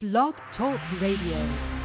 Blog Talk Radio.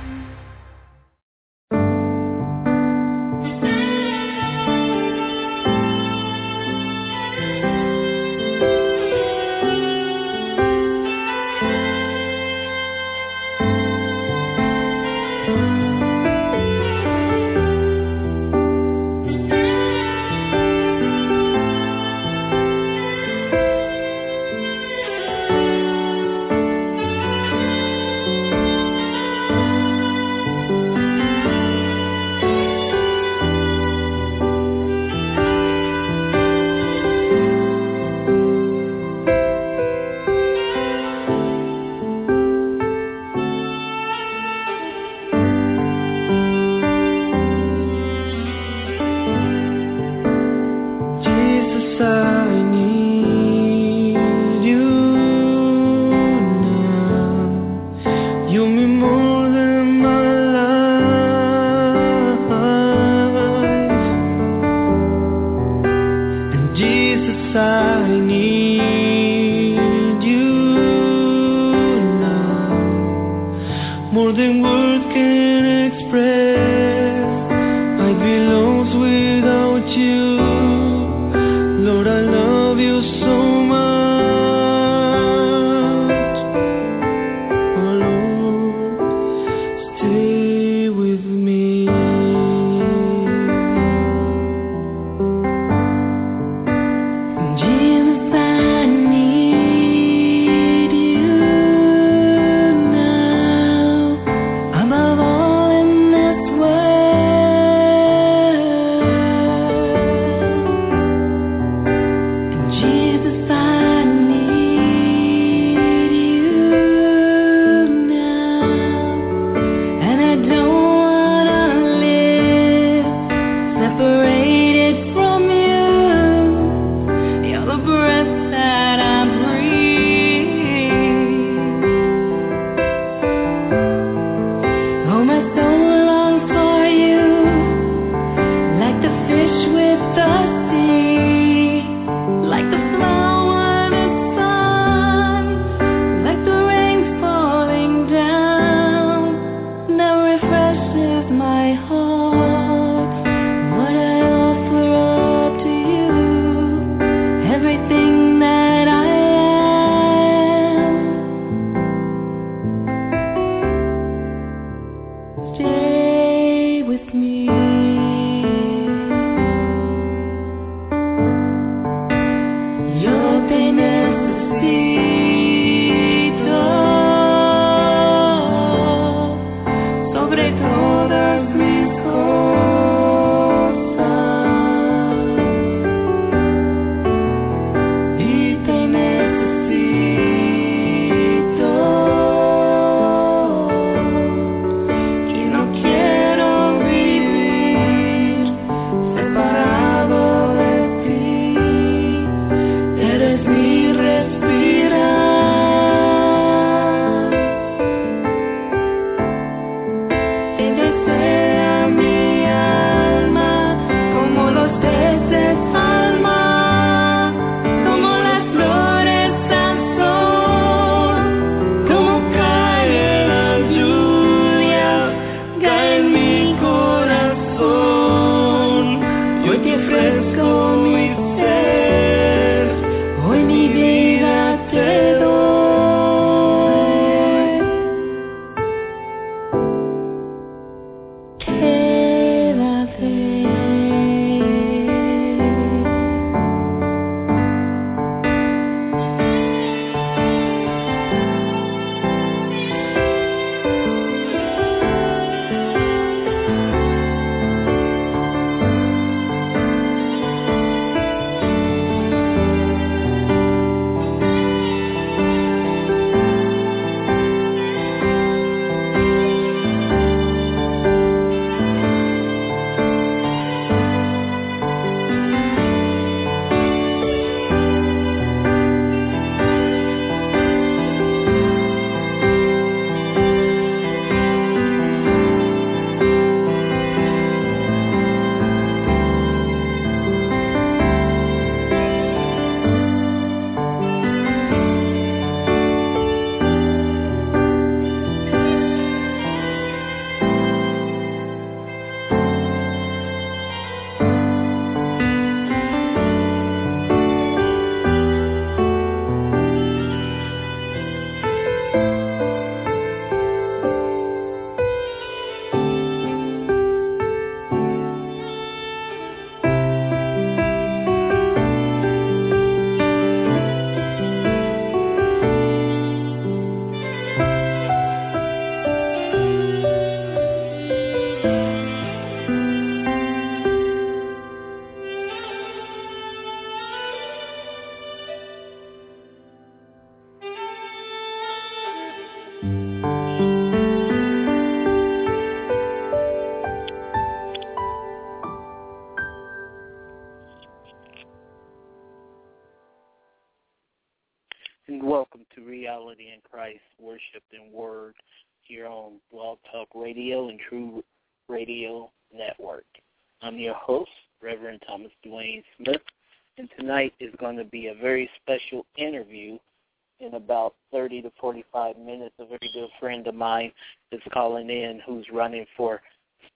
Is calling in who's running for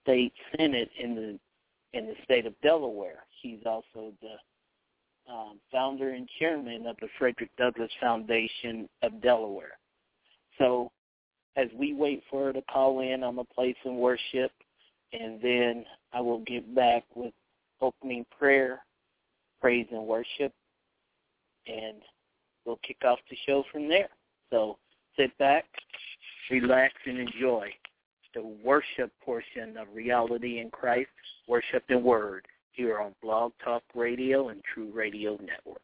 state senate in the in the state of Delaware. He's also the um, founder and chairman of the Frederick Douglass Foundation of Delaware. So as we wait for her to call in, I'm to play some worship, and then I will get back with opening prayer, praise and worship, and we'll kick off the show from there. So sit back, relax, and enjoy the worship portion of Reality in Christ, Worship and Word here on Blog Talk Radio and True Radio Network.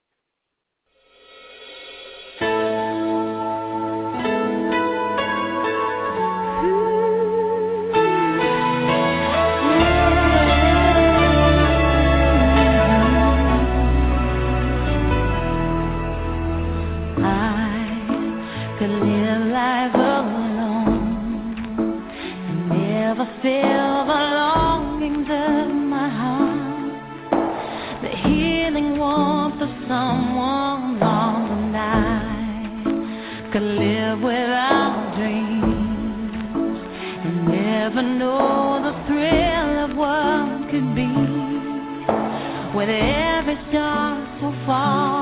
without dreams and never know the thrill of what could be with every star so far.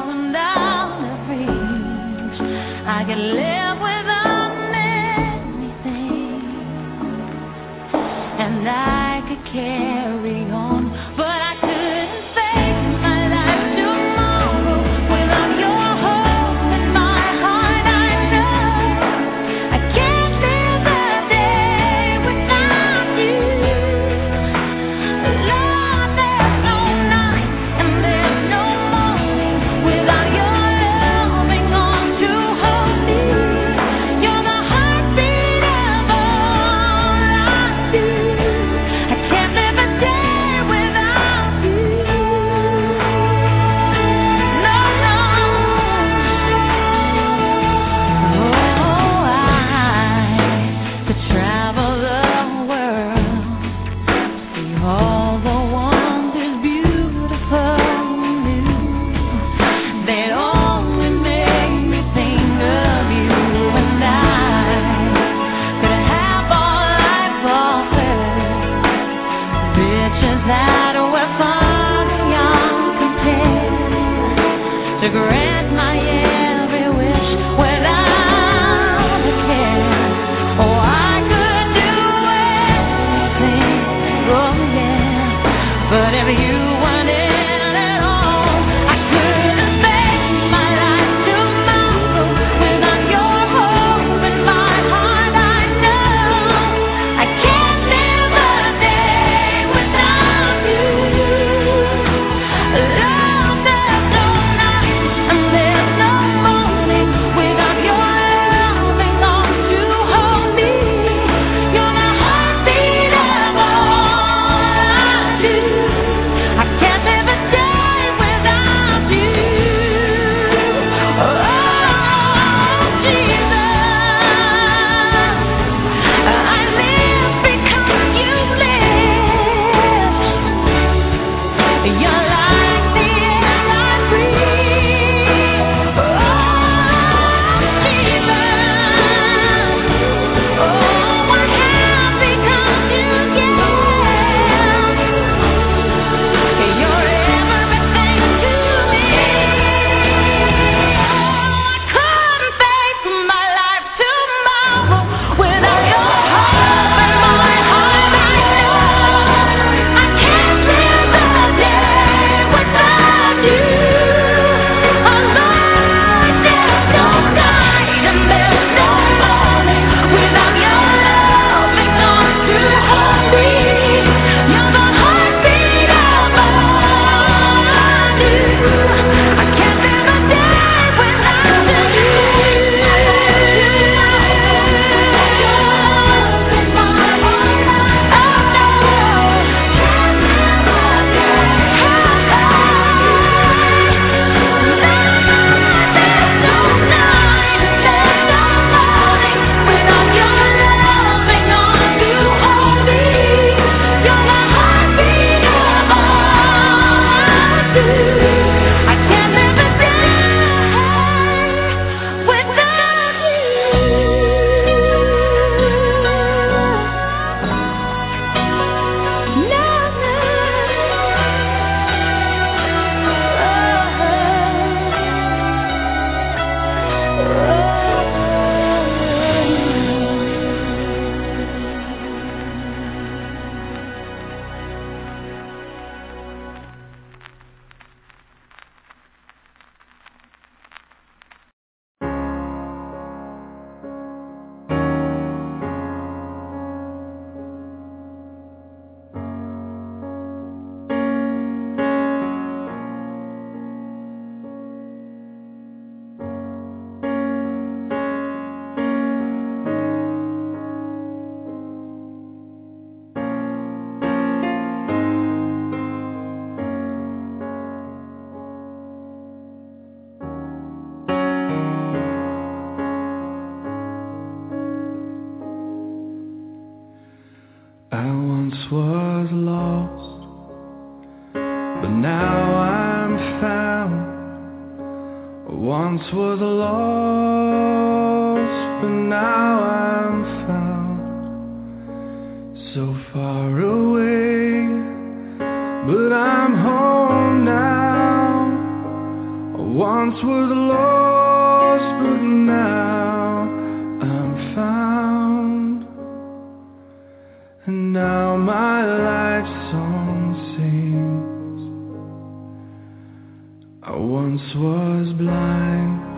once was blind,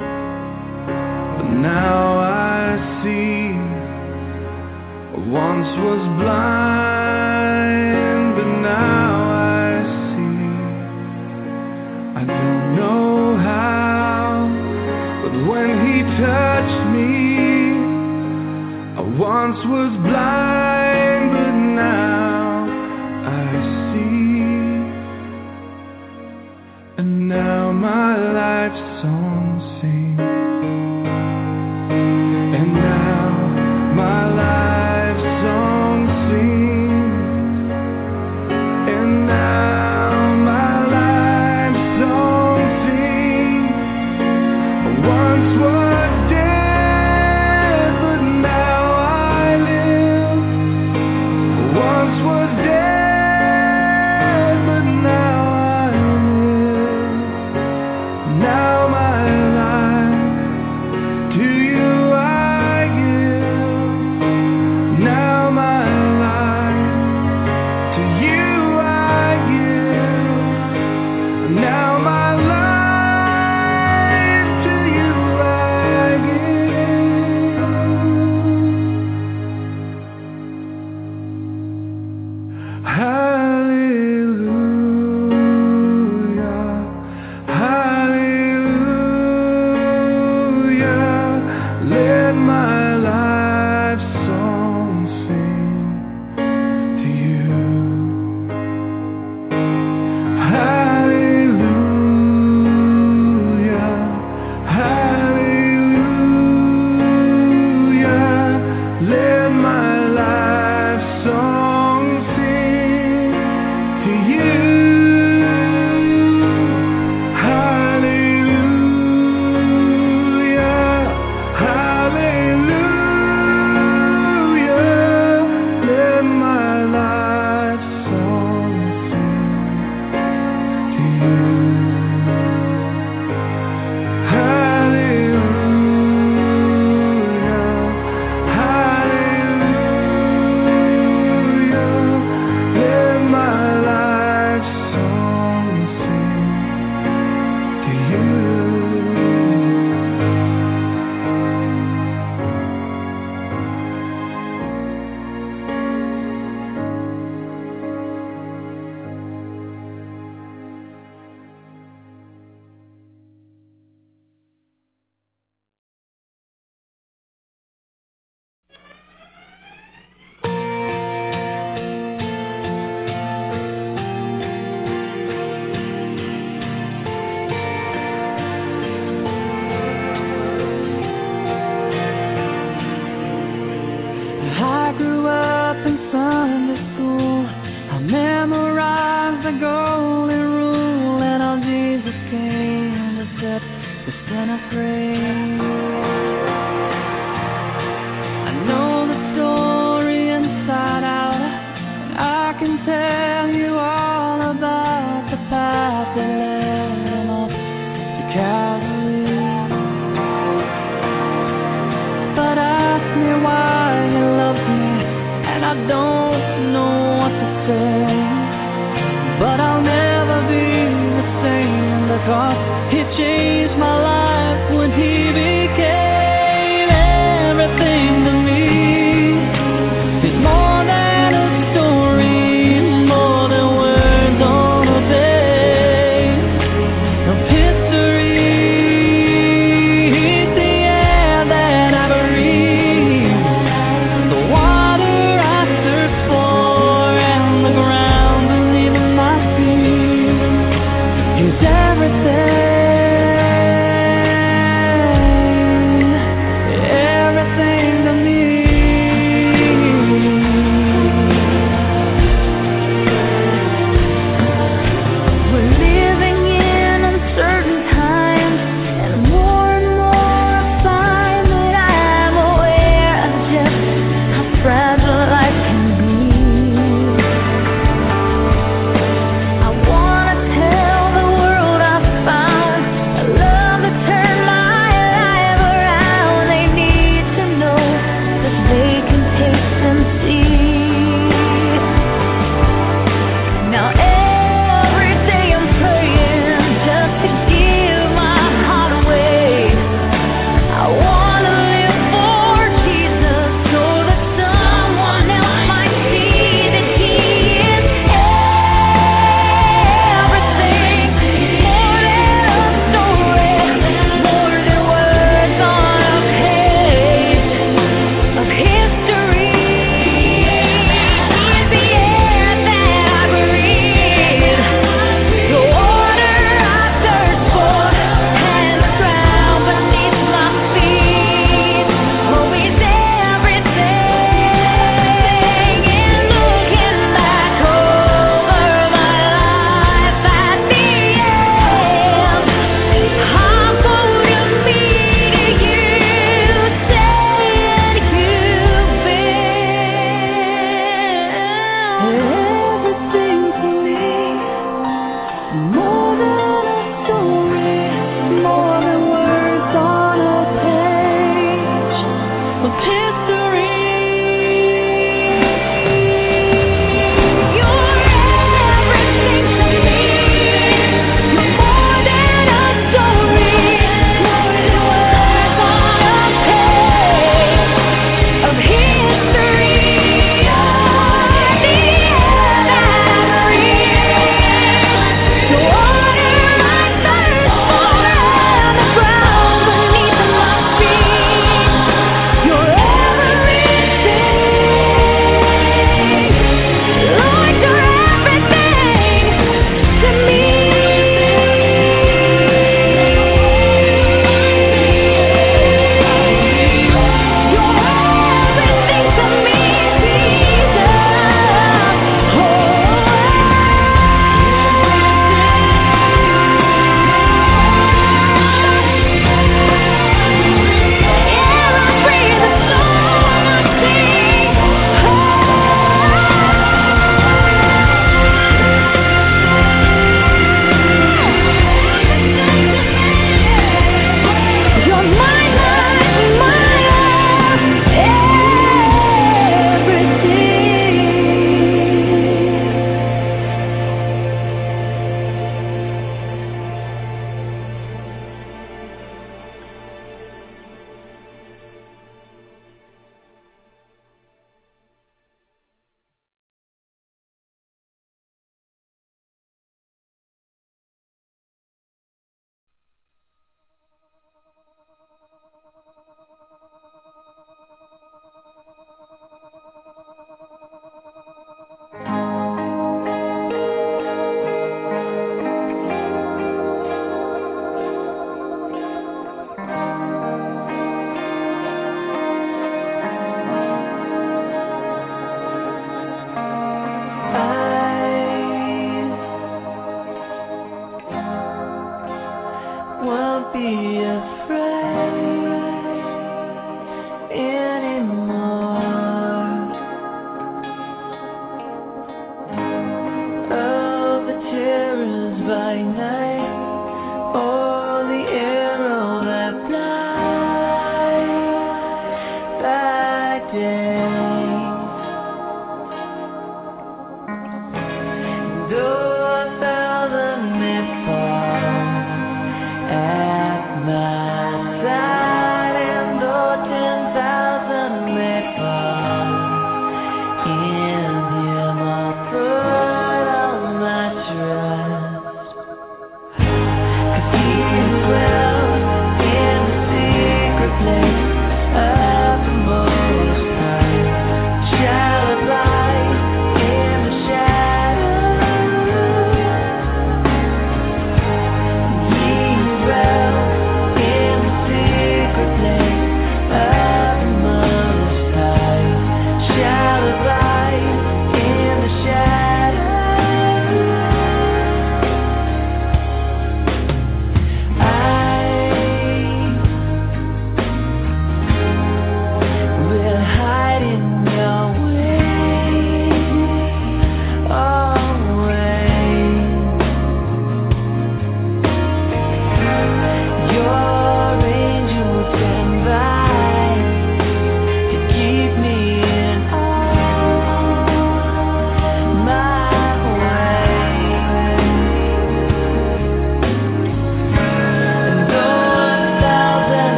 but now I see. I once was blind, but now I see. I don't know how, but when he touched me, I once was blind.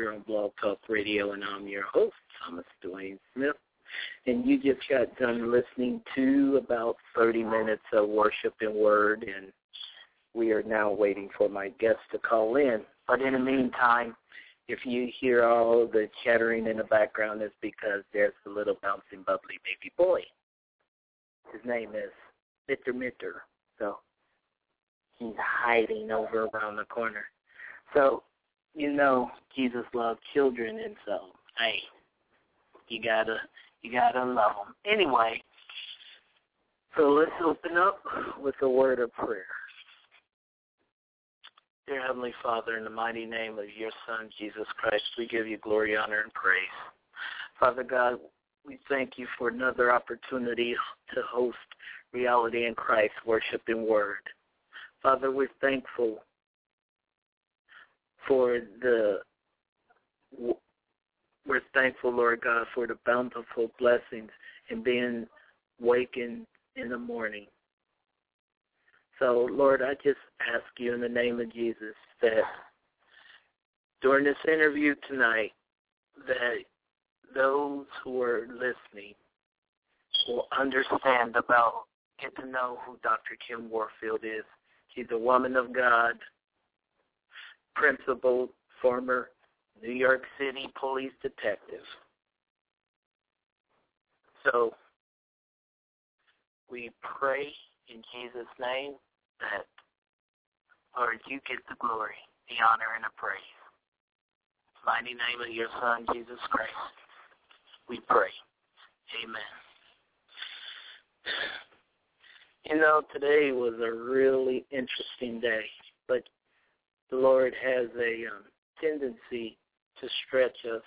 Here on Blog Talk Radio, and I'm your host, Thomas Dwayne Smith. And you just got done listening to about 30 minutes of worship and word, and we are now waiting for my guest to call in. But in the meantime, if you hear all the chattering in the background, it's because there's a little bouncing, bubbly baby boy. His name is Mitter Mitter. So he's hiding over around the corner. So, you know, Jesus loved children, and so, hey, you gotta, you gotta love them. Anyway, so let's open up with a word of prayer. Dear Heavenly Father, in the mighty name of your Son, Jesus Christ, we give you glory, honor, and praise. Father God, we thank you for another opportunity to host Reality in Christ, Worship and Word. Father, we're thankful for the we're thankful, Lord God, for the bountiful blessings and being wakened in the morning. So, Lord, I just ask you in the name of Jesus that during this interview tonight, that those who are listening will understand about, get to know who Dr. Kim Warfield is. She's a woman of God, principal, former New York City police detective. So we pray in Jesus' name that, Lord, you get the glory, the honor, and the praise. Mighty name of your Son, Jesus Christ, we pray. Amen. You know, today was a really interesting day, but the Lord has a um, tendency to stretch us,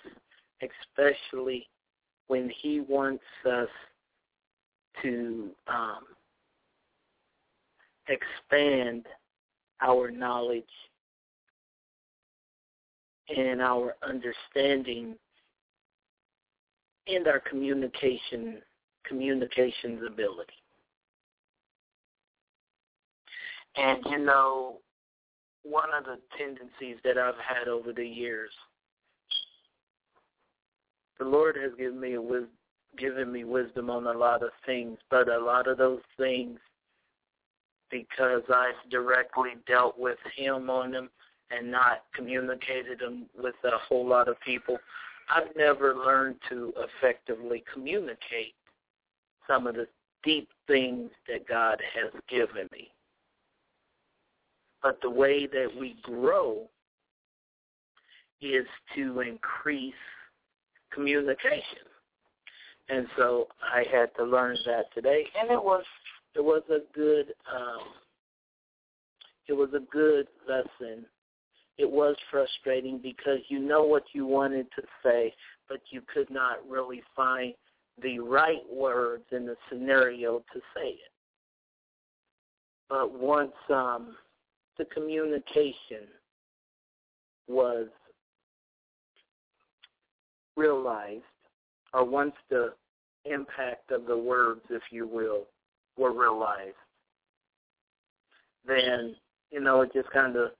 especially when He wants us to um, expand our knowledge and our understanding and our communication communications ability. And you know, one of the tendencies that I've had over the years, the Lord has given me a wis- given me wisdom on a lot of things, but a lot of those things because I've directly dealt with him on them and not communicated them with a whole lot of people. I've never learned to effectively communicate some of the deep things that God has given me. But the way that we grow is to increase communication. And so I had to learn that today and it was it was a good um, it was a good lesson. It was frustrating because you know what you wanted to say, but you could not really find the right words in the scenario to say it. But once um, the communication was realized, or once the impact of the words, if you will, were realized, then you know it just kind of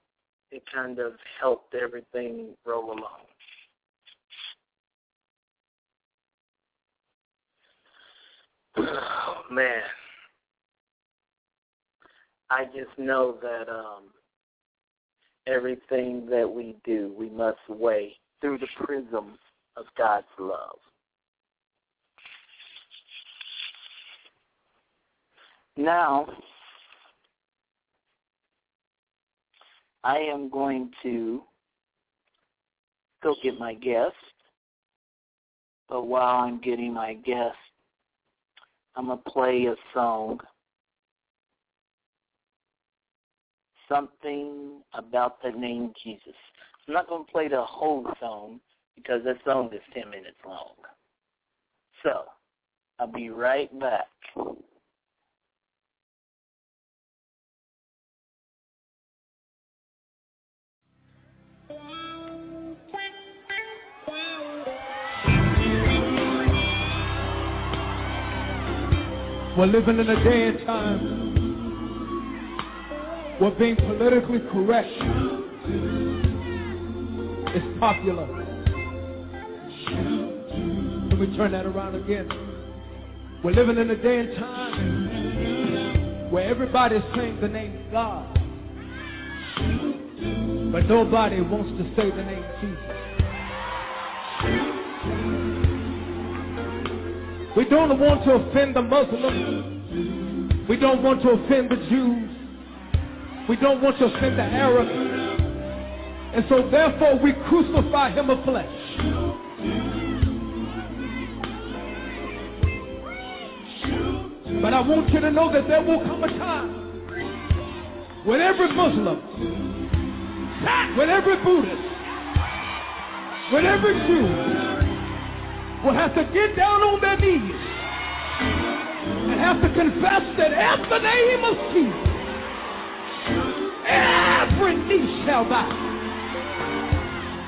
it kind of helped everything roll along. Oh, man, I just know that um, everything that we do, we must weigh through the prism of God's love. Now, I am going to go get my guest. But while I'm getting my guest, I'm going to play a song. Something about the name Jesus. I'm not going to play the whole song because that song is 10 minutes long. So, I'll be right back. We're living in a day and time where being politically correct is popular. Let me turn that around again. We're living in a day and time where everybody's saying the name God. But nobody wants to say the name Jesus. We don't want to offend the Muslims. We don't want to offend the Jews. We don't want to offend the Arabs. And so therefore we crucify him of flesh. But I want you to know that there will come a time when every Muslim, when every Buddhist, when every Jew will have to get down on their knees and have to confess that at the name of Jesus, every knee shall bow.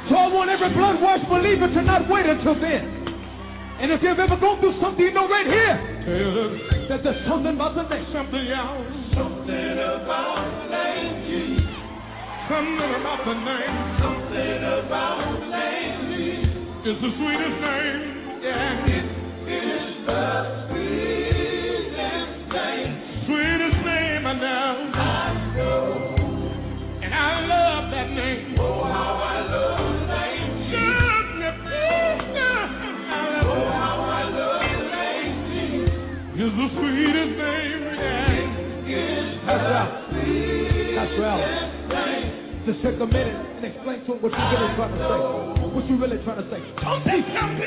So I want every blood-washed believer to not wait until then. And if you've ever gone through something, you know right here that there's something about the name. Something else. Something about the name Jesus. Something about the name. Something about the name Jesus. It's the sweetest name. Yeah. It is the sweetest name. Sweetest name. I know. Can't explain. To him what she did to cross the city village trying to say. Somebody, somebody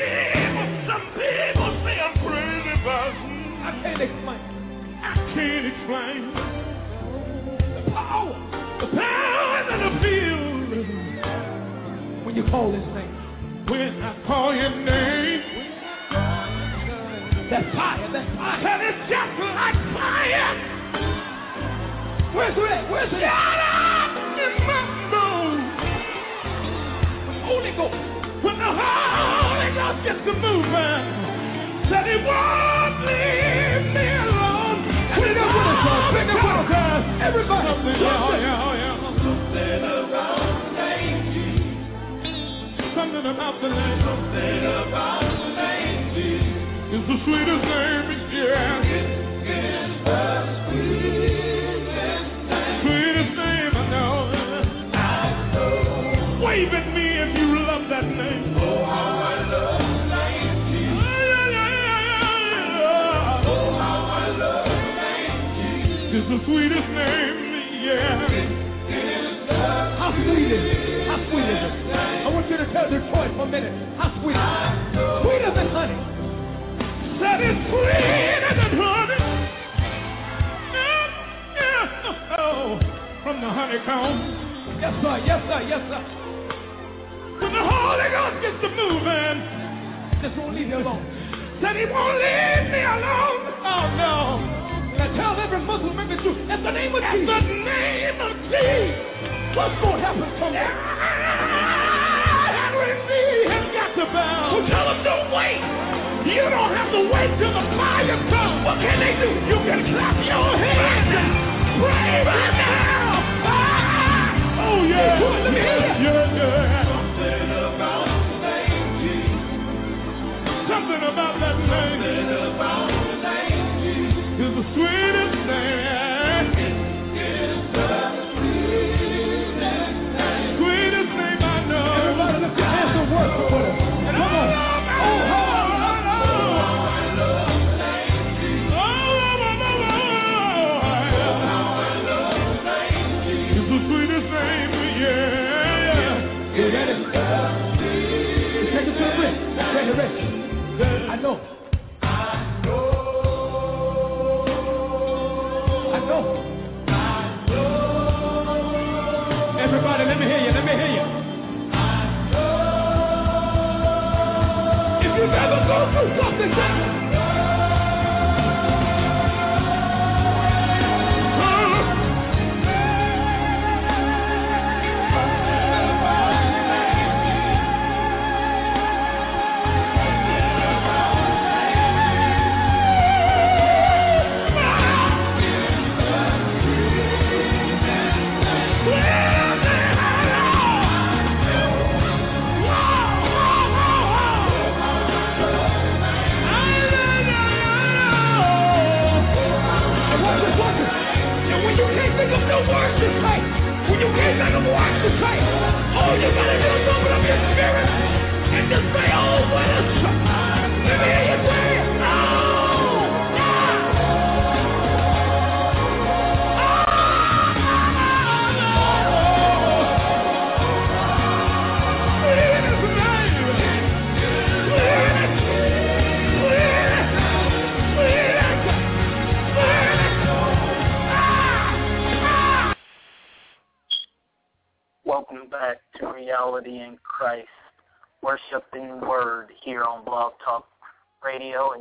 say I can't explain. The power, the power I feel when you call His name. When I call Your name. That fire, that fire. And it's just like fire. Where's it? Where's it? Shut up in my bones. Holy Ghost. When the Holy Ghost gets to moving, said he won't leave me alone. Put it up with us. Bring it with us. Everybody. Something, yeah, yeah, yeah. Something about the name. Something about the name Jesus is the sweetest name, yeah. It is the sweetest name. Sweetest name I know. I know. Wave at me if you love that name. Oh, how I love the name Jesus. Yeah. It's the sweetest name, tell Detroit for a minute. How sweet is it? Sweeter than honey that is sweeter than honey. Yeah, yeah. Oh, from the honeycomb. Yes, sir. Yes, sir. Yes, sir. When the Holy Ghost gets to moving, just won't leave you alone. Said he won't leave me alone. Oh no. Now tell every Muslim member you, at the name of at Jesus. At the name of Jesus. What's going to happen someday? Every knee has got to bow. So tell them don't wait. You don't have to wait till the fire comes. What can they do? You can clap your hands and pray right now. Ah! Oh, yeah. Yeah, yeah, yeah. Something about the name Jesus. Something about that name. Something about the name. Is the sweetest something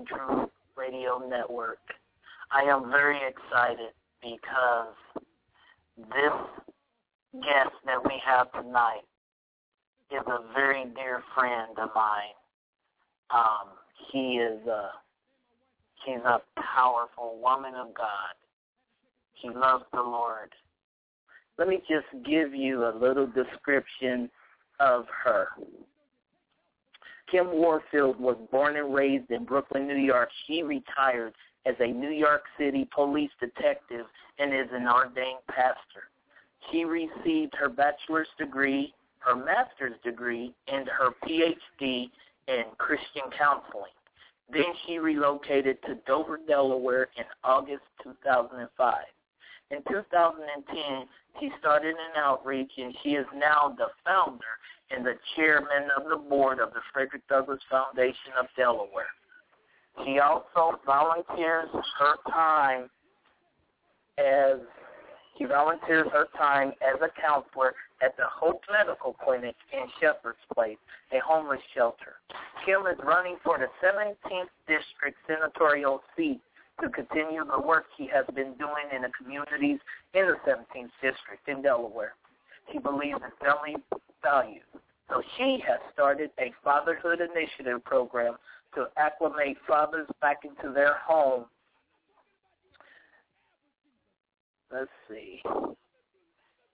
True Radio Network. I am very excited because this guest that we have tonight is a very dear friend of mine. Um, he is a she's a powerful woman of God. She loves the Lord let me just give you a little description of her. Kim Warfield was born and raised in Brooklyn, New York. She retired as a New York City police detective and is an ordained pastor. She received her bachelor's degree, her master's degree, and her PhD in Christian counseling. Then she relocated to Dover, Delaware in August 2005. In 2010, she started an outreach, and she is now the founder and the chairman of the board of the Frederick Douglass Foundation of Delaware. She also volunteers her time as she volunteers her time as a counselor at the Hope Medical Clinic in Shepherd's Place, a homeless shelter. Kim is running for the 17th District Senatorial seat to continue the work he has been doing in the communities in the 17th District in Delaware. He believes that So she has started a fatherhood initiative program to acclimate fathers back into their home. Let's see.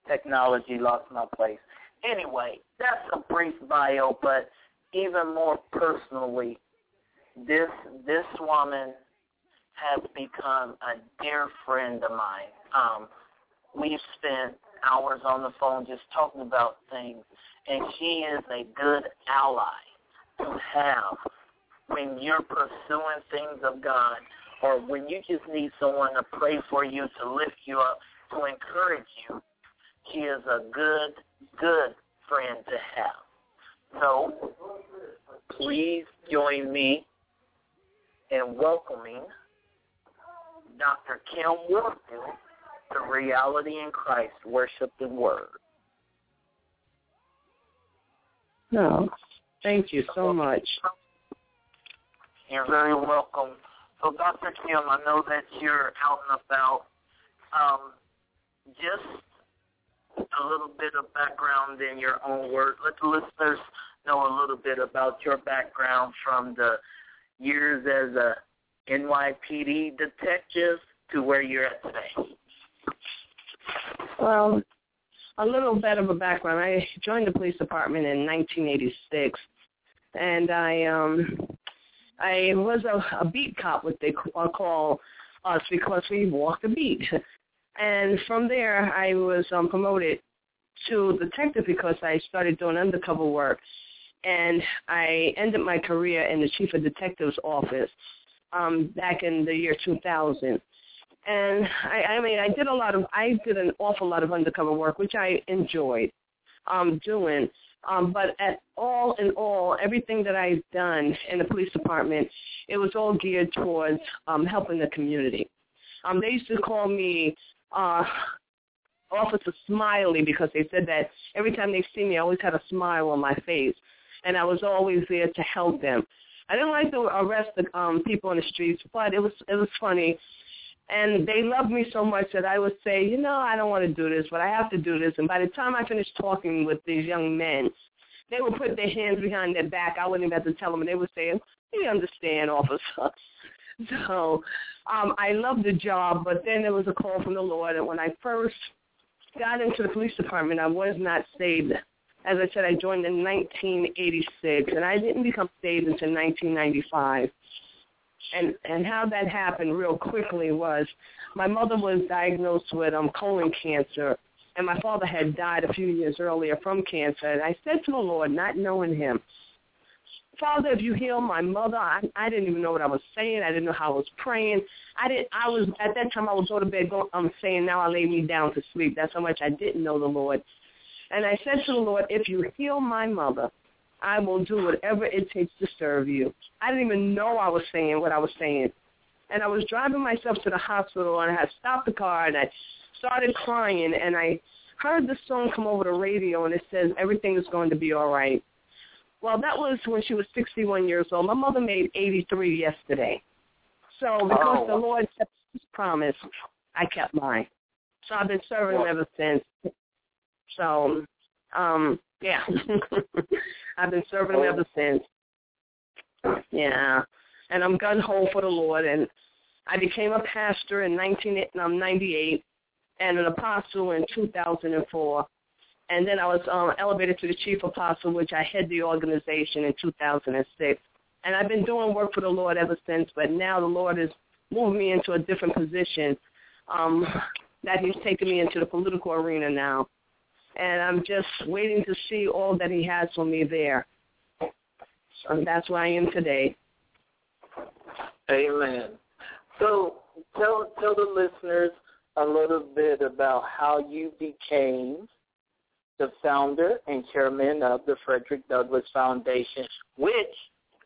Technology lost my place. Anyway, that's a brief bio, but even more personally, this this woman has become a dear friend of mine. Um, we've spent hours on the phone just talking about things, and she is a good ally to have when you're pursuing things of God or when you just need someone to pray for you, to lift you up, to encourage you. She is a good, good friend to have. So please join me in welcoming Dr. Kim Warfield to Reality in Christ, Worship the Word. No, thank you so much. You're very welcome. So, Dr. Kim, I know that you're out and about. Um, just a little bit of background in your own words. Let the listeners know a little bit about your background from the years as a NYPD detective to where you're at today? Well, a little bit of a background. I joined the police department in 1986, and I um I was a, a beat cop, what they call us, because we walked the beat. And from there, I was um, promoted to detective because I started doing undercover work, and I ended my career in the chief of detective's office um, back in the year 2000. And I, I mean, I did a lot of, I did an awful lot of undercover work, which I enjoyed um, doing. Um, but at all in all, everything that I've done in the police department, it was all geared towards um, helping the community. Um, they used to call me uh, Officer Smiley because they said that every time they see me, I always had a smile on my face, and I was always there to help them. I didn't like to arrest the um, people on the streets, but it was it was funny, and they loved me so much that I would say, you know, I don't want to do this, but I have to do this. And by the time I finished talking with these young men, they would put their hands behind their back. I wouldn't even have to tell them, and they would say, "We understand, officer." so um, I loved the job, but then there was a call from the Lord, and when I first got into the police department, I was not saved as I said, I joined in 1986, and I didn't become saved until 1995. And and how that happened real quickly was my mother was diagnosed with um colon cancer, and my father had died a few years earlier from cancer. And I said to the Lord, not knowing him, Father, if you heal my mother, I, I didn't even know what I was saying. I didn't know how I was praying. I didn't. I was at that time. I would go to bed. Go, I'm saying now I lay me down to sleep. That's how much I didn't know the Lord. And I said to the Lord, if you heal my mother, I will do whatever it takes to serve you. I didn't even know I was saying what I was saying. And I was driving myself to the hospital, and I had stopped the car, and I started crying, and I heard the song come over the radio, and it says, everything is going to be all right. Well, that was when she was 61 years old. My mother made 83 yesterday. So because Oh. the Lord kept his promise, I kept mine. So I've been serving ever since. So, um, yeah. I've been serving him ever since. Yeah. And I'm gun ho for the Lord and I became a pastor in 1998 and an apostle in 2004. And then I was um, elevated to the chief apostle, which I head the organization in 2006. And I've been doing work for the Lord ever since, but now the Lord has moved me into a different position um, that he's taken me into the political arena now. And I'm just waiting to see all that he has for me there. So that's where I am today. Amen. So tell tell the listeners a little bit about how you became the founder and chairman of the Frederick Douglass Foundation, which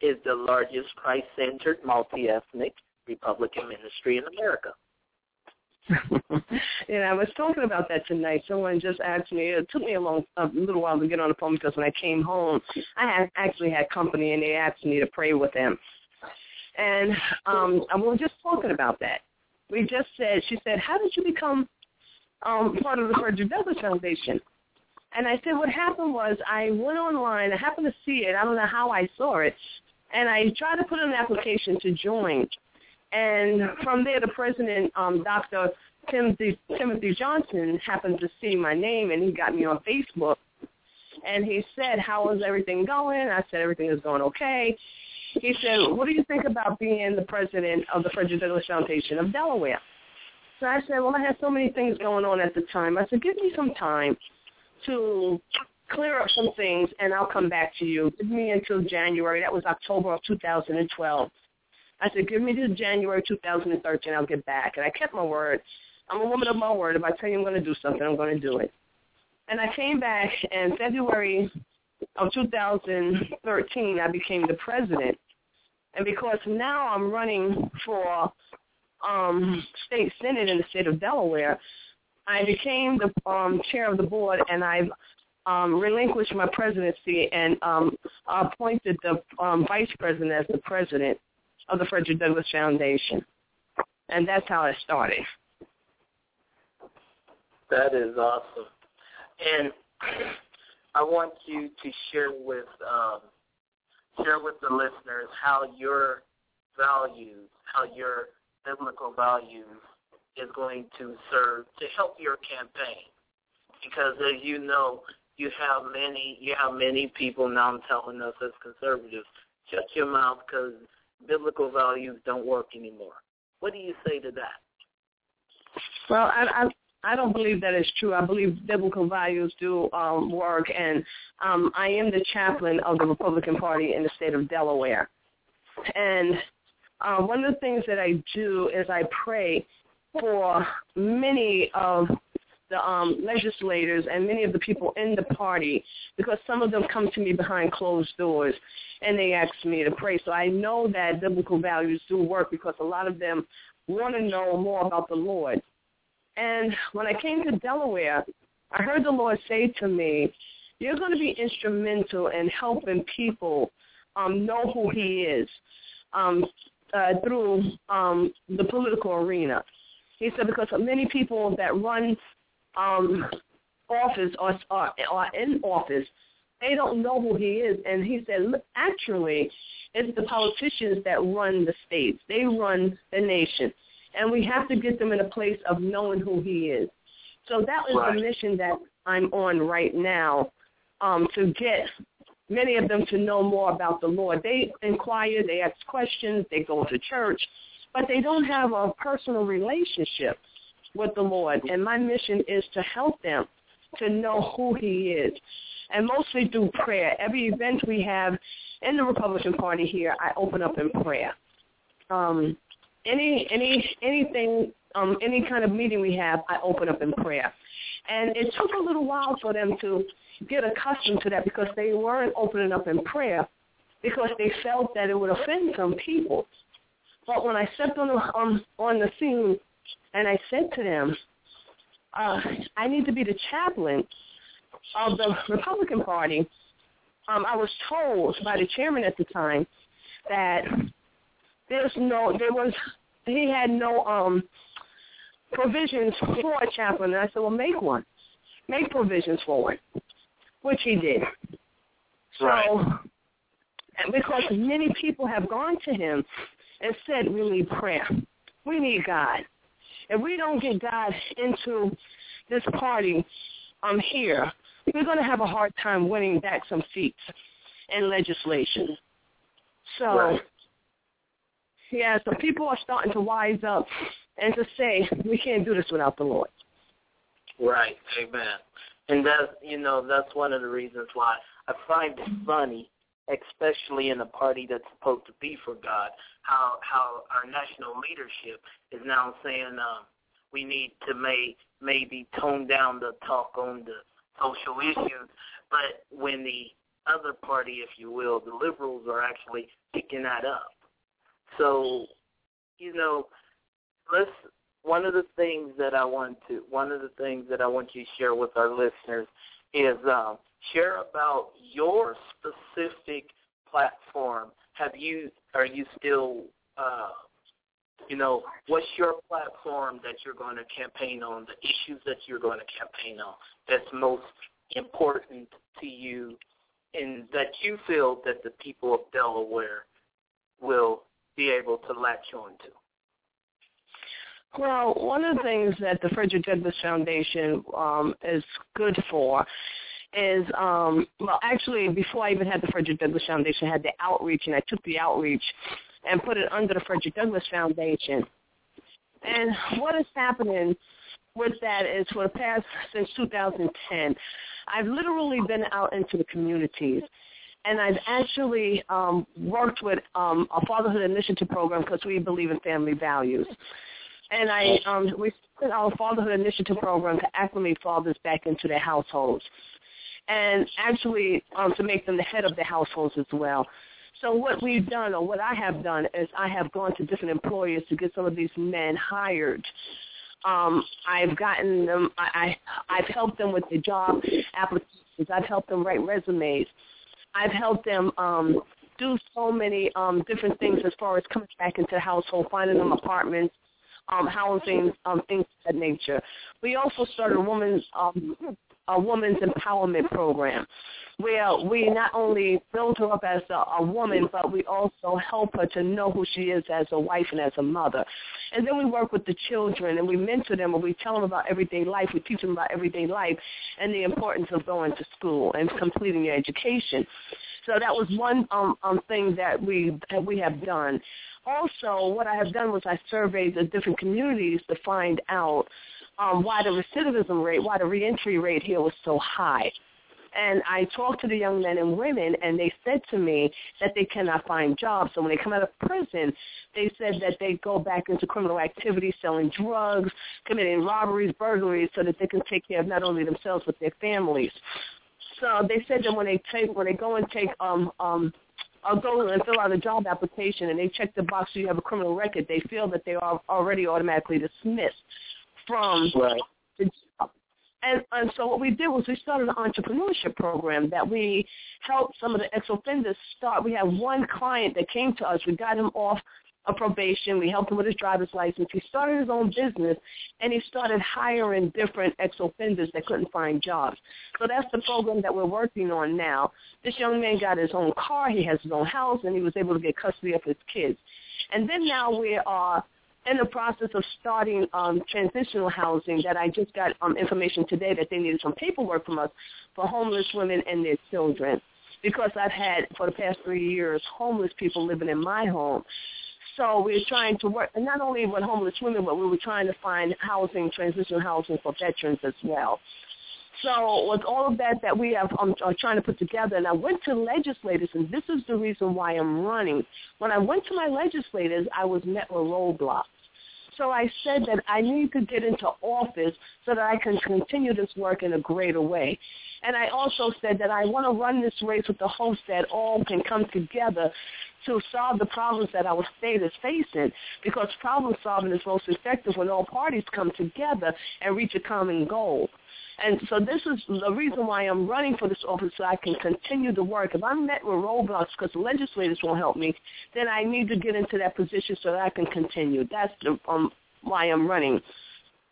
is the largest Christ-centered multi-ethnic Republican ministry in America. And I was talking about that tonight. Someone just asked me. It took me a long, a little while to get on the phone because when I came home, I had actually had company, and they asked me to pray with them. And um, I was just talking about that. We just said, she said, "How did you become um, part of the Frederick Douglass Foundation?" And I said, "What happened was I went online. I happened to see it. I don't know how I saw it, and I tried to put in an application to join." And from there, the president, um, Dr. Timothy, Timothy Johnson, happened to see my name, and he got me on Facebook. And he said, how is everything going? I said, everything is going okay. He said, what do you think about being the president of the Frederick Douglass Foundation of Delaware? So I said, well, I had so many things going on at the time. I said, give me some time to clear up some things, and I'll come back to you. Give me until January. That was October of 2012. I said, give me this January 2013. I'll get back. And I kept my word. I'm a woman of my word. If I tell you I'm going to do something, I'm going to do it. And I came back in February of 2013. I became the president. And because now I'm running for um, state senate in the state of Delaware, I became the um, chair of the board, and I've um, relinquished my presidency and um, appointed the um, vice president as the president of the Frederick Douglass Foundation. And that's how it started. That is awesome. And I want you to share with um, share with the listeners how your values, how your biblical values is going to serve to help your campaign. Because as you know, you have many you have many people now I'm telling us as conservatives, shut your mouth because biblical values don't work anymore. What do you say to that? Well, I, I I don't believe that is true. I believe biblical values do um, work, and um, I am the chaplain of the Republican Party in the state of Delaware. And uh, one of the things that I do is I pray for many of the um, legislators and many of the people in the party because some of them come to me behind closed doors and they ask me to pray. So I know that biblical values do work because a lot of them want to know more about the Lord. And when I came to Delaware, I heard the Lord say to me, you're going to be instrumental in helping people um, know who he is um, uh, through um, the political arena. He said because many people that run um, office or are, are in office, they don't know who he is. And he said, look, actually, it's the politicians that run the states. They run the nation. And we have to get them in a place of knowing who he is. So that is Right. the mission that I'm on right now, um, to get many of them to know more about the Lord. They inquire, they ask questions, they go to church, but they don't have a personal relationship with the Lord. And my mission is to help them to know who he is. And mostly through prayer. Every event we have in the Republican Party here, I open up in prayer. Um, any any anything um, any kind of meeting we have, I open up in prayer. And it took a little while for them to get accustomed to that because they weren't opening up in prayer because they felt that it would offend some people. But when I stepped on the um, on the scene and I said to them, uh, I need to be the chaplain of the Republican Party, um, I was told by the chairman at the time that there's no, there was, he had no um, provisions for a chaplain. And I said, well, make one. Make provisions for it, which he did. Right. So, and because many people have gone to him and said, we need prayer. We need God. If we don't get God into this party um, here, we're going to have a hard time winning back some seats in legislation. So, Right. yeah, so people are starting to wise up and to say, we can't do this without the Lord. Right. Amen. And that's you know that's one of the reasons why I find it funny, especially in a party that's supposed to be for God, how how our national leadership is now saying um, we need to may maybe tone down the talk on the social issues, but when the other party, if you will, the liberals are actually picking that up. So, you know, let's one of the things that I want to one of the things that I want you to share with our listeners is um, share about your specific platform. Have you are you still uh, you know what's your platform that you're going to campaign on? The issues that you're going to campaign on that's most important to you, and that you feel that the people of Delaware will be able to latch on to. Well, one of the things that the Frederick Douglass Foundation um, is good for is, um, well, actually, before I even had the Frederick Douglass Foundation, I had the outreach, and I took the outreach and put it under the Frederick Douglass Foundation. And what is happening with that is for the past, since 2010, I've literally been out into the communities and I've actually um, worked with um, a fatherhood initiative program because we believe in family values. And I um, we started our fatherhood initiative program to acclimate fathers back into their households, and actually um, to make them the head of their households as well. So what we've done, or what I have done, is I have gone to different employers to get some of these men hired. Um, I've gotten them. I, I I've helped them with the job applications. I've helped them write resumes. I've helped them um, do so many um, different things as far as coming back into the household, finding them apartments, um, housing, um, things of that nature. We also started a woman's um, a woman's empowerment program, where we not only build her up as a, a woman, but we also help her to know who she is as a wife and as a mother. And then we work with the children and we mentor them and we tell them about everyday life. We teach them about everyday life and the importance of going to school and completing your education. So that was one um, um, thing that we that we have done. Also, what I have done was I surveyed the different communities to find out um, why the recidivism rate, why the reentry rate here was so high. And I talked to the young men and women, and they said to me that they cannot find jobs. So when they come out of prison, they said that they go back into criminal activity, selling drugs, committing robberies, burglaries, so that they can take care of not only themselves but their families. So they said that when they take, when they go and take um um I'll go and fill out a job application and they check the box so you have a criminal record, they feel that they are already automatically dismissed from Right. the job. And, and so what we did was we started an entrepreneurship program that we helped some of the ex-offenders start. We had one client that came to us. We got him off of probation. We helped him with his driver's license. He started his own business, and he started hiring different ex-offenders that couldn't find jobs. So that's the program that we're working on now. This young man got his own car. He has his own house, and he was able to get custody of his kids. And then now we are in the process of starting um, transitional housing that I just got um, information today that they needed some paperwork from us for homeless women and their children because I've had for the past three years homeless people living in my home. So we're trying to work, not only with homeless women, but we were trying to find housing, transitional housing for veterans as well. So with all of that that we have, um, I'm, I'm trying to put together, and I went to legislators, and this is the reason why I'm running. When I went to my legislators, I was met with roadblocks. So I said that I need to get into office so that I can continue this work in a greater way. And I also said that I want to run this race with the hopes that all can come together to solve the problems that our state is facing because problem solving is most effective when all parties come together and reach a common goal. And so this is the reason why I'm running for this office so I can continue the work. If I'm met with roadblocks because the legislators won't help me, then I need to get into that position so that I can continue. That's the, um, why I'm running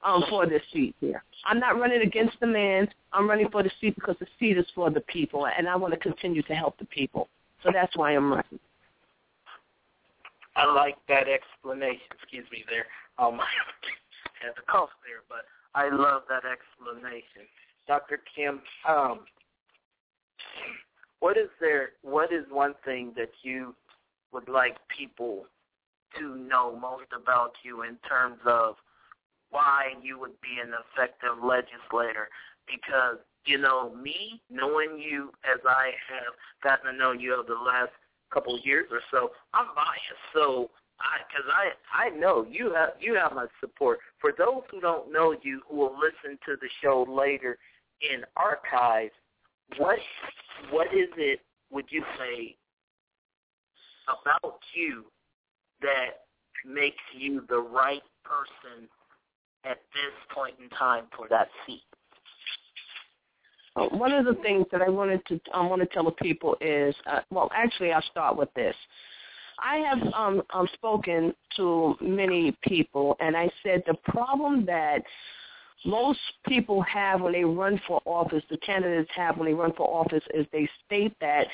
um, for this seat here. I'm not running against the man. I'm running for the seat because the seat is for the people, and I want to continue to help the people. So that's why I'm running. I like that explanation. Excuse me there. Um, had the cough there, but I love that explanation. Dr. Kim, um, what is there? What is one thing that you would like people to know most about you in terms of why you would be an effective legislator? Because you know me, knowing you as I have gotten to know you over the last couple of years or so, I'm biased. So because I, I I know you have you have my support. For those who don't know you, who will listen to the show later in archives, what what is it? Would you say about you that makes you the right person at this point in time for that seat? One of the things that I wanted to I want to tell the people is, uh, well, actually, I'll start with this. I have um, um, spoken to many people, and I said the problem that most people have when they run for office, the candidates have when they run for office, is they state that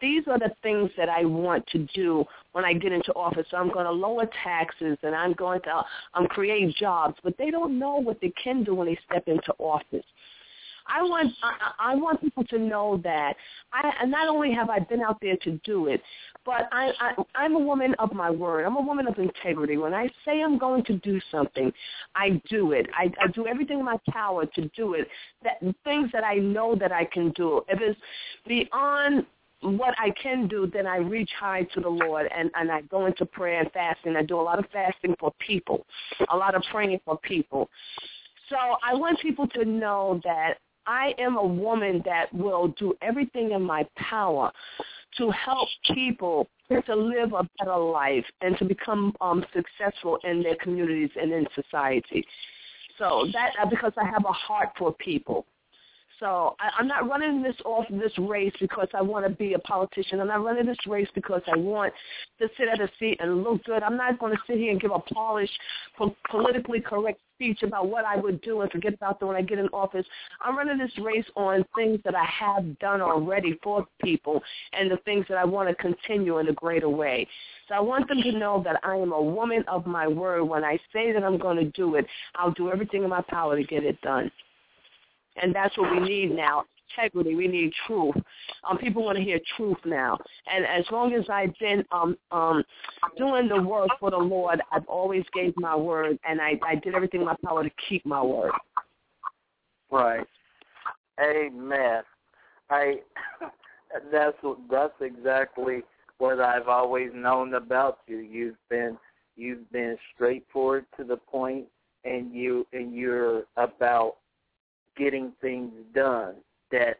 these are the things that I want to do when I get into office. So I'm going to lower taxes and I'm going to um, create jobs, but they don't know what they can do when they step into office. I want I, I want people to know that I not only have I been out there to do it, but I, I I'm a woman of my word. I'm a woman of integrity. When I say I'm going to do something, I do it. I, I do everything in my power to do it. That things that I know that I can do. If it's beyond what I can do, then I reach high to the Lord and, and I go into prayer and fasting. I do a lot of fasting for people, a lot of praying for people. So I want people to know that I am a woman that will do everything in my power to help people to live a better life and to become um, successful in their communities and in society. So that because I have a heart for people. So I, I'm not running this off this race because I want to be a politician. I'm not running this race because I want to sit at a seat and look good. I'm not going to sit here and give a polished, po- politically correct speech about what I would do and forget about them when I get in office. I'm running this race on things that I have done already for people and the things that I want to continue in a greater way. So I want them to know that I am a woman of my word. When I say that I'm going to do it, I'll do everything in my power to get it done and that's what we need now. Integrity. We need truth. Um, people want to hear truth now. And as long as I've been um, um, doing the work for the Lord, I've always gave my word, and I, I did everything in my power to keep my word. Right. Amen. I. That's that's exactly what I've always known about you. You've been you've been straightforward to the point, and you and you're about getting things done that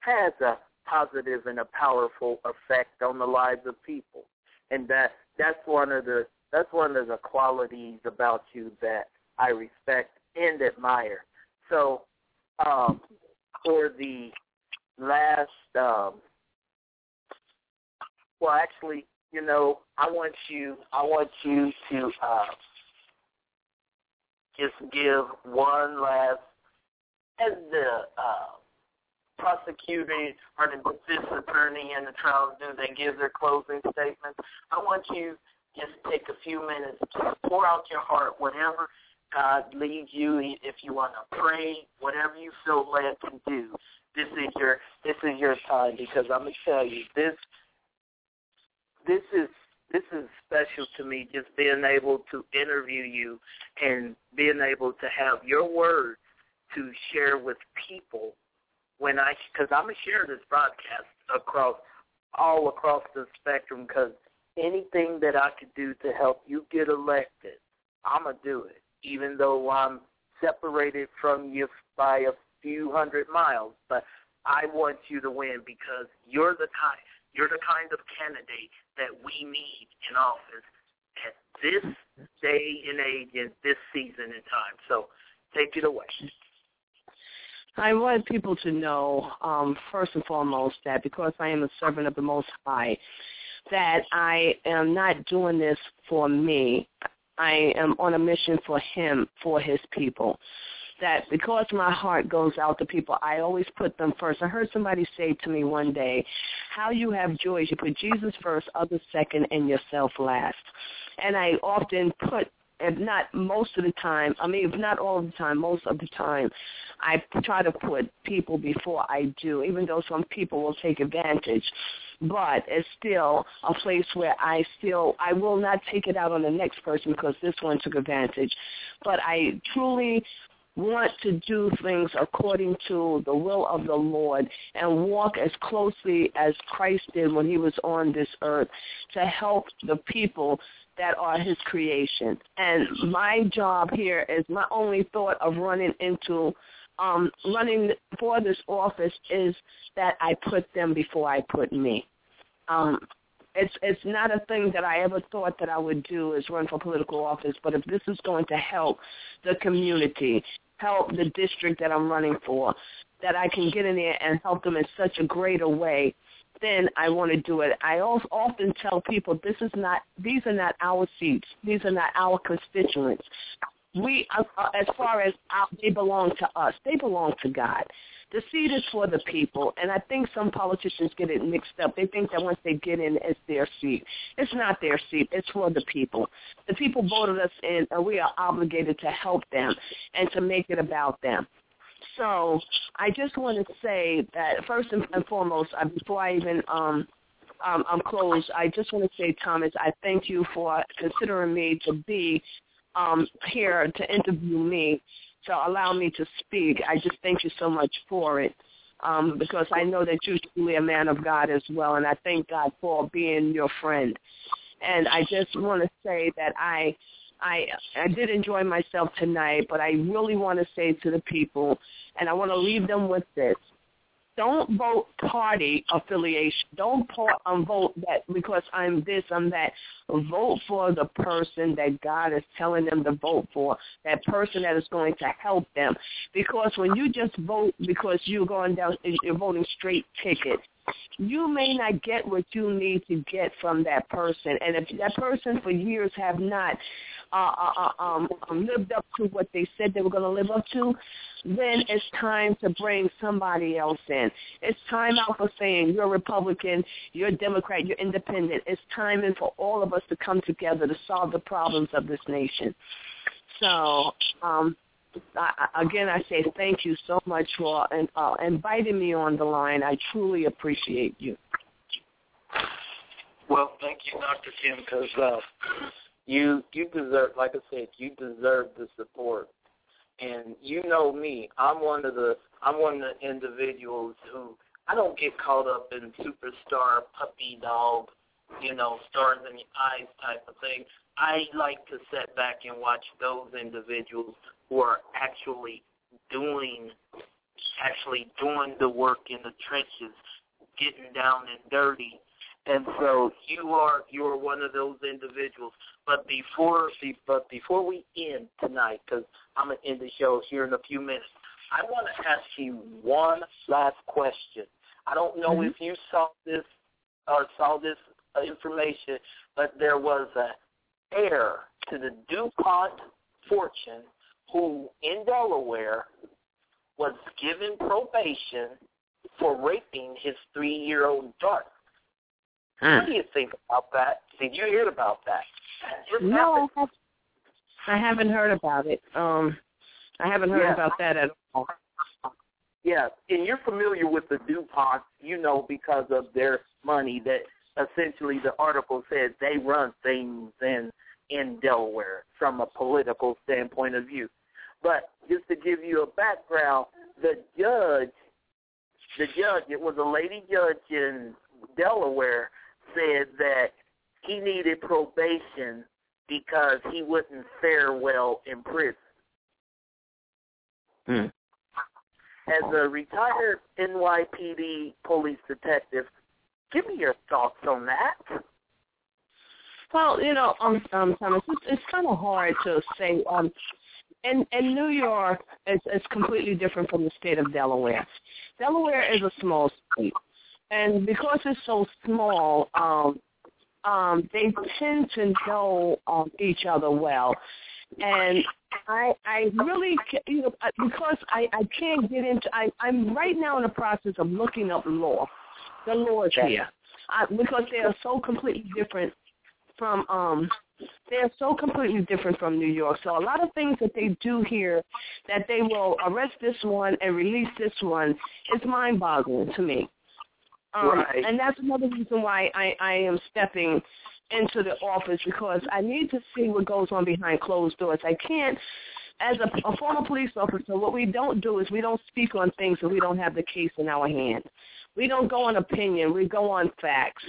has a positive and a powerful effect on the lives of people. And that that's one of the that's one of the qualities about you that I respect and admire. So um, for the last um, well actually, you know, I want you I want you to uh, just give one last as the uh, prosecuting or the defense attorney and the trial do, they give their closing statements. I want you just take a few minutes to pour out your heart, whatever God leads you. If you want to pray, whatever you feel led to do, this is your this is your time because I'm gonna tell you this this is this is special to me just being able to interview you and being able to have your words to share with people when I, because I'm gonna share this broadcast across all across the spectrum. Because anything that I could do to help you get elected, I'm gonna do it, even though I'm separated from you by a few hundred miles. But I want you to win because you're the kind you're the kind of candidate that we need in office at this day and age in this season and time. So take it away. I want people to know, um, first and foremost, that because I am a servant of the Most High, that I am not doing this for me. I am on a mission for Him, for His people. That because my heart goes out to people, I always put them first. I heard somebody say to me one day, how you have joy is you put Jesus first, others second, and yourself last. And I often put if not most of the time, I mean, if not all of the time, most of the time, I try to put people before I do, even though some people will take advantage. But it's still a place where I still, I will not take it out on the next person because this one took advantage. But I truly want to do things according to the will of the Lord and walk as closely as Christ did when he was on this earth to help the people that are his creation. And my job here is my only thought of running into um running for this office is that I put them before I put me. Um it's it's not a thing that I ever thought that I would do is run for political office, but if this is going to help the community, help the district that I'm running for, that I can get in there and help them in such a greater way, then I want to do it. I often tell people this is not these are not our seats. These are not our constituents. We, uh, uh as far as our, they belong to us, they belong to God. The seat is for the people, and I think some politicians get it mixed up. They think that once they get in, it's their seat. It's not their seat. It's for the people. The people voted us in, and we are obligated to help them and to make it about them. So I just want to say that first and, foremost, uh, before I even um, um, I'm closed, I just want to say, Thomas, I thank you for considering me to be um, here to interview me, to allow me to speak. I just thank you so much for it. Um, because I know that you're truly a man of God as well, and I thank God for being your friend. And I just want to say that I I I did enjoy myself tonight, but I really want to say to the people, and I want to leave them with this: don't vote party affiliation. Don't um, vote that because I'm this, I'm that. Vote for the person that God is telling them to vote for. That person that is going to help them. Because when you just vote because you're going down, you're voting straight ticket you may not get what you need to get from that person. And if that person for years have not uh, uh, uh, um, um, lived up to what they said they were going to live up to, then it's time to bring somebody else in. It's time out for saying you're Republican, you're Democrat, you're independent. It's time in for all of us to come together to solve the problems of this nation. So, um, I, again, I say thank you so much for uh, inviting me on the line. I truly appreciate you. Well, thank you, Dr. Kim, because uh, you you deserve, like I said, you deserve the support. And you know me, I'm one of the I'm one of the individuals who I don't get caught up in superstar puppy dog, you know, stars in the eyes type of thing. I like to sit back and watch those individuals who are actually doing actually doing the work in the trenches, getting down and dirty. And so you are you are one of those individuals. But before but before we end tonight, because I'm gonna end the show here in a few minutes, I want to ask you one last question. I don't know mm-hmm. if you saw this or saw this information, but there was a heir to the DuPont fortune who in Delaware was given probation for raping his three-year-old daughter. What do you think about that? Did you hear about that? no, I, have, I haven't heard about it. Um, I haven't heard yeah. about that at all. Yeah, and you're familiar with the DuPont, you know, because of their money that essentially the article said they run things in in Delaware from a political standpoint of view. But just to give you a background, the judge the judge, it was a lady judge in Delaware, said that he needed probation because he wouldn't fare well in prison. Hmm. As a retired NYPD police detective, give me your thoughts on that. Well, you know, um, um Thomas, it's, it's kind of hard to say. Um, in in New York, it's it's completely different from the state of Delaware. Delaware is a small state, and because it's so small, um, um, they tend to know um, each other well. And I I really you know because I I can't get into I I'm right now in the process of looking up law, the laws here, I, because they are so completely different from um they're so completely different from New York. So a lot of things that they do here that they will arrest this one and release this one is mind boggling to me. Um Right. and that's another reason why I, I am stepping into the office because I need to see what goes on behind closed doors. I can't as a, a former police officer, what we don't do is we don't speak on things that we don't have the case in our hand. We don't go on opinion. We go on facts.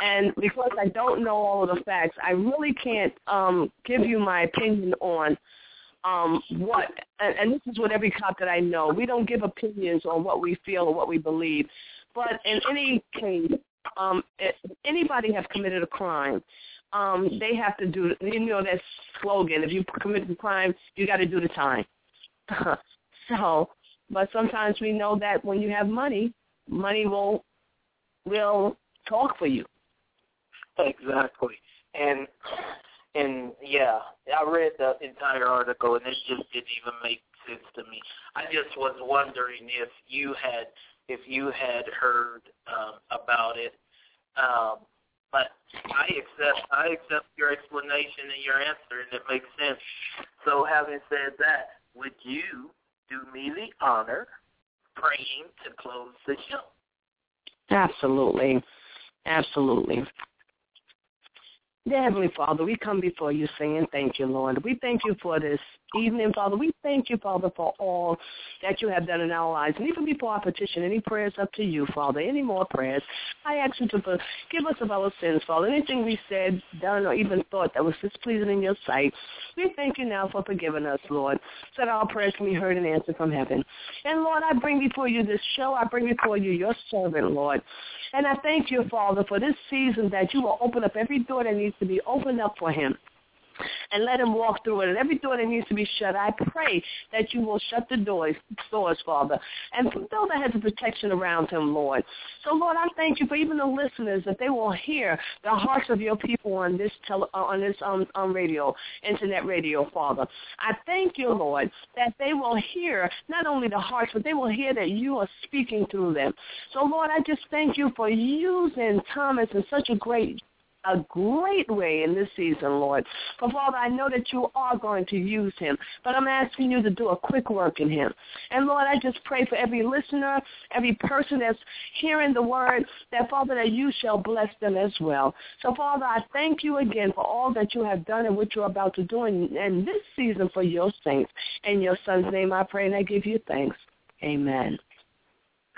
And because I don't know all of the facts, I really can't um, give you my opinion on um, what. And, and this is what every cop that I know. We don't give opinions on what we feel or what we believe. But in any case, um, if anybody have committed a crime, um, they have to do. You know that slogan: if you commit a crime, you got to do the time. so, but sometimes we know that when you have money, money will will talk for you. Exactly. And and yeah, I read the entire article and it just didn't even make sense to me. I just was wondering if you had if you had heard um, about it. Um, but I accept I accept your explanation and your answer and it makes sense. So having said that, would you do me the honor praying to close the show? Absolutely. Absolutely. Dear Heavenly Father, we come before you saying thank you, Lord. We thank you for this evening, Father. We thank you, Father, for all that you have done in our lives. And even before I petition any prayers up to you, Father, any more prayers, I ask you to forgive us of our sins, Father. Anything we said, done, or even thought that was displeasing in your sight, we thank you now for forgiving us, Lord, so that our prayers can be heard and answered from heaven. And, Lord, I bring before you this show. I bring before you your servant, Lord. And I thank you, Father, for this season that you will open up every door that needs to be opened up for him and let him walk through it. And every door that needs to be shut, I pray that you will shut the doors, doors, Father, and build a hedge of protection around him, Lord. So, Lord, I thank you for even the listeners that they will hear the hearts of your people on this tele, uh, on this um, um radio, internet radio, Father. I thank you, Lord, that they will hear not only the hearts, but they will hear that you are speaking through them. So, Lord, I just thank you for using Thomas in such a great a great way in this season, Lord. But Father, I know that you are going to use him, but I'm asking you to do a quick work in him. And Lord, I just pray for every listener, every person that's hearing the word, that Father, that you shall bless them as well. So Father, I thank you again for all that you have done and what you're about to do in, in this season for your saints. In your son's name I pray and I give you thanks. Amen.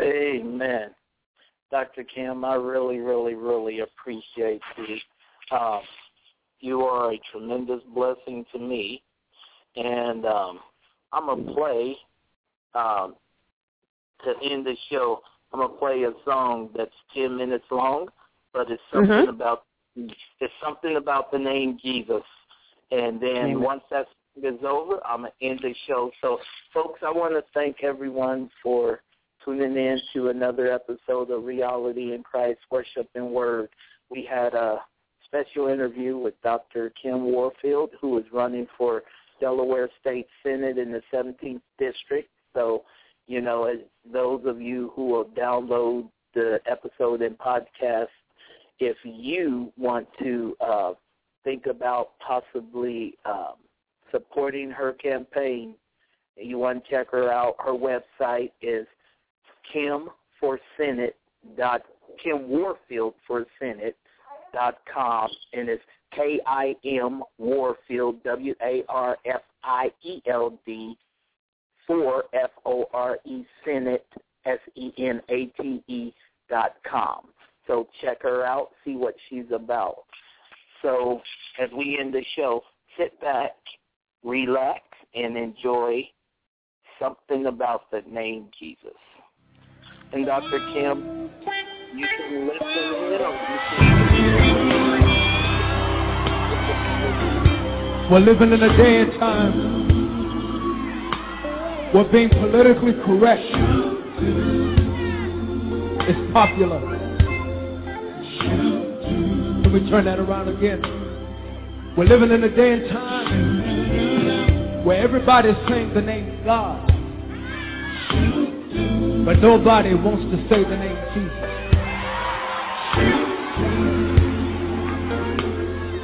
Amen. Dr. Kim, I really, really, really appreciate you. Um, you are a tremendous blessing to me, and um, I'm gonna play um, to end the show. I'm gonna play a song that's ten minutes long, but it's something Mhm. about it's something about the name Jesus. And then Amen. once that is over, I'm gonna end the show. So, folks, I want to thank everyone for tuning in to another episode of Reality in Christ Worship and Word. We had a special interview with Dr. Kim Warfield, who is running for Delaware State Senate in the 17th District. So, you know, as those of you who will download the episode and podcast, if you want to uh, think about possibly um, supporting her campaign, you want to check her out. Her website is Kim for Senate dot Kim Warfield for Senate dot com and it's K I M Warfield W A R F I E L D for F O R E Senate S-E-N-A-T-E dot com. So check her out, see what she's about. So as we end the show, sit back, relax, and enjoy something about the name Jesus. And Dr. Kim, you can. We're living in a day and time We're being politically correct It's popular. Let me turn that around again. We're living in a day and time where everybody's saying the name of God, but nobody wants to say the name Jesus.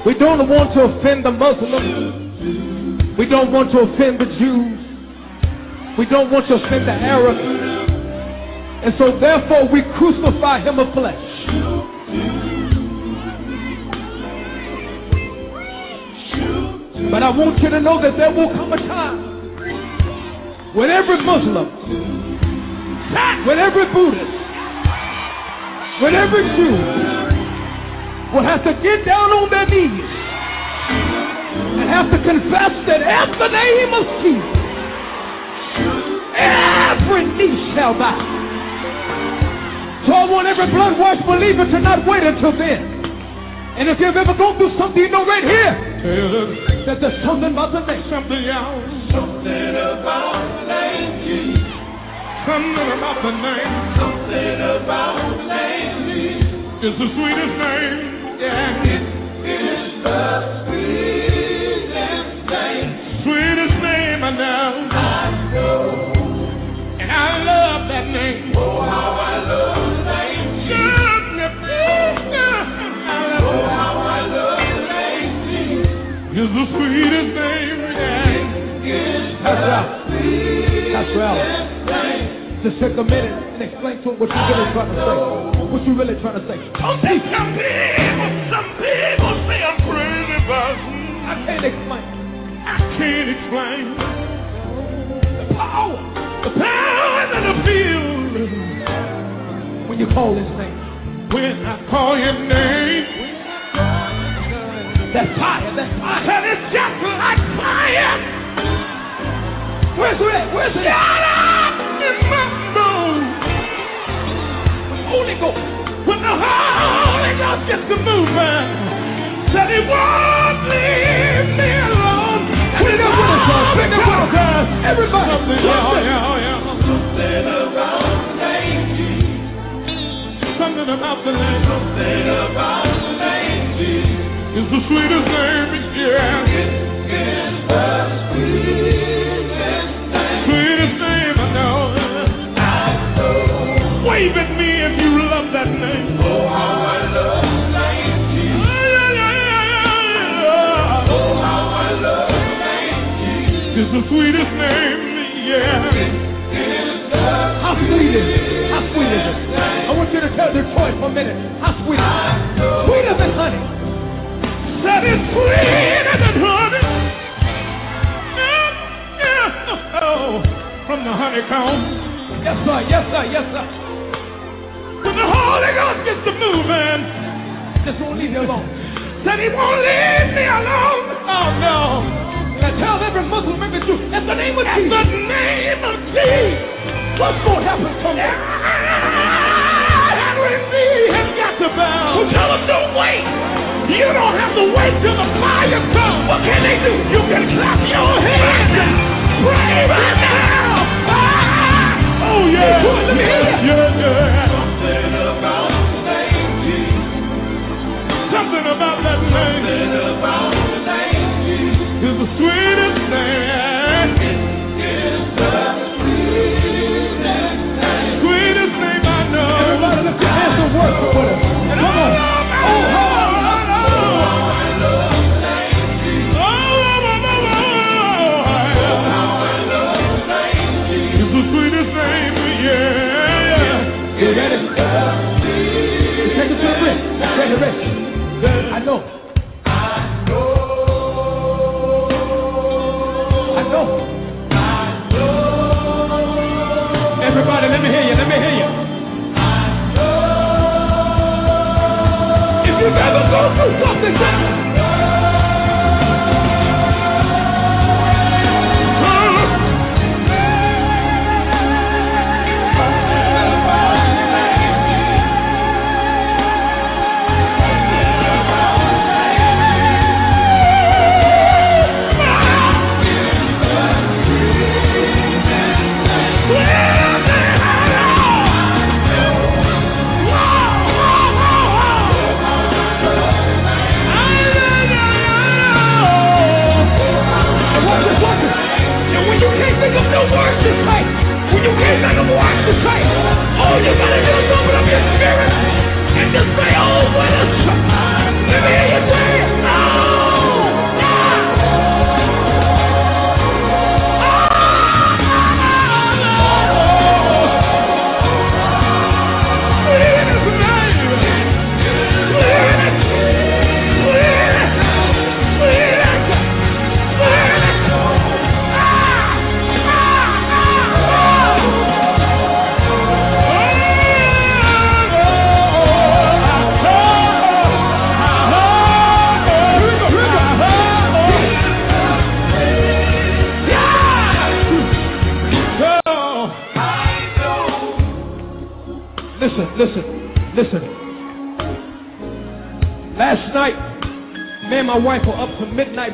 We don't want to offend the Muslims. We don't want to offend the Jews. We don't want to offend the Arabs. And so therefore we crucify him of flesh. But I want you to know that there will come a time when every Muslim, when every Buddhist, when every Jew will have to get down on their knees and have to confess that at the name of Jesus, every knee shall bow. So I want every blood-washed believer to not wait until then. And if you've ever gone through something, you know right here that there's something about the name. Something else. Something about the name Jesus. Something about the name. Something about the name Jesus. It's the sweetest name. Yeah. It is the sweetest name. Sweetest name I know. I know. And I love that name. Oh, how I love the name. Jesus. Oh, how I love the name Jesus. It's the sweetest name. Yeah. That's right. That's right. Just take a minute and explain to him what you're really trying to say. What you really trying to say. Don't some people, some people say I'm crazy, but I can't explain. I can't explain the power, the power that I feel When you call his name. when I call your name. That fire, that fire. It's just like fire. Where's it? Where's it Holy Ghost. When the Holy Ghost gets to moving, said he won't leave me alone. Bring that with us, y'all. With us. Everybody. Yeah, yeah.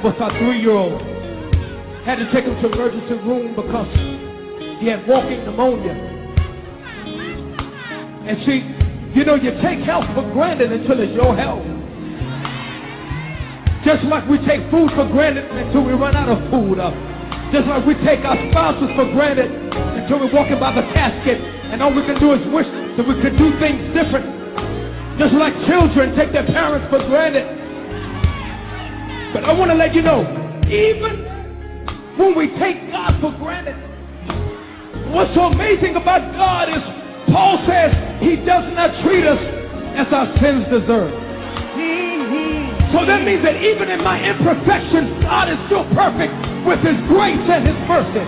With our three-year-old. Had to take him to emergency room because he had walking pneumonia. And see, you know, you take health for granted until it's your health. Just like we take food for granted until we run out of food. Uh, just like we take our spouses for granted until we're walking by the casket and all we can do is wish that we could do things different. Just like children take their parents for granted. I want to let you know, even when we take God for granted, what's so amazing about God is Paul says he does not treat us as our sins deserve. So that means that even in my imperfections, God is still perfect with his grace and his mercy.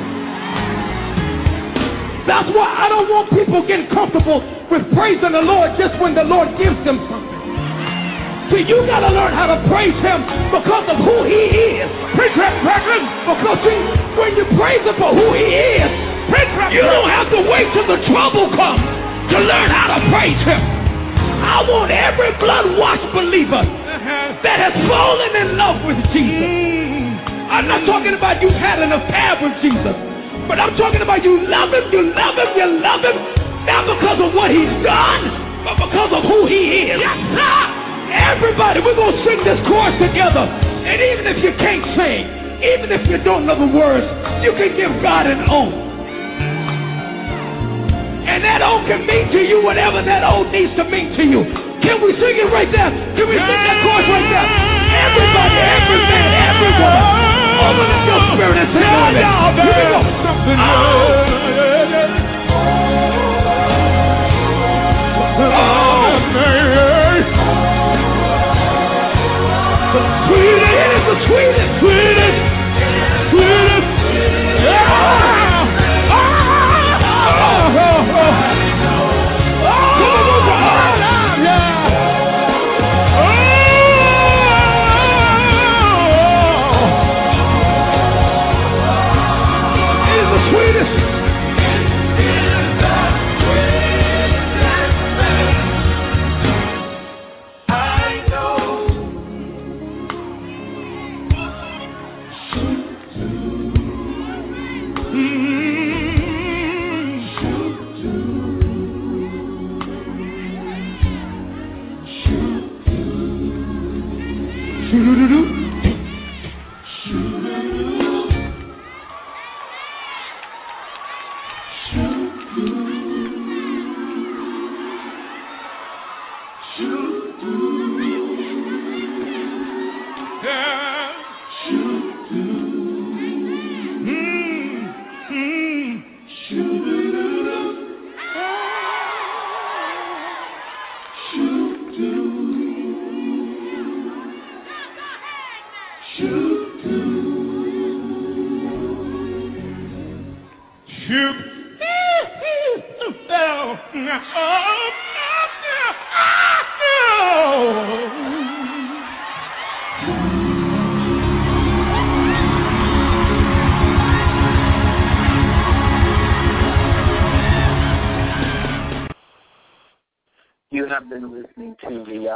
That's why I don't want people getting comfortable with praising the Lord just when the Lord gives them something. See, you got to learn how to praise him because of who he is. Preacher, brethren. Because see, when you praise him for who he is, you don't have to wait till the trouble comes to learn how to praise him. I want every blood-washed believer uh-huh. that has fallen in love with Jesus. Mm. I'm not talking about you had an affair with Jesus, but I'm talking about you love him, you love him, you love him, not because of what he's done, but because of who he is. Yes, sir. Everybody, we're going to sing this chorus together. And even if you can't sing, even if you don't know the words, you can give God an oath. And that oath can mean to you whatever that oath needs to mean to you. Can we sing it right there? Can we sing that chorus right there? Everybody, every man, every woman, open up your spirit and sing it. Here we go. Oh. The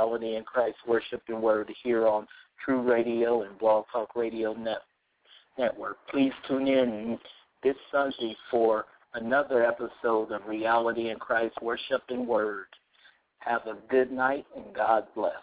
Reality in Christ Worship and Word here on True Radio and Blog Talk Radio Net- Network. Please tune in this Sunday for another episode of Reality in Christ Worship and Word. Have a good night and God bless.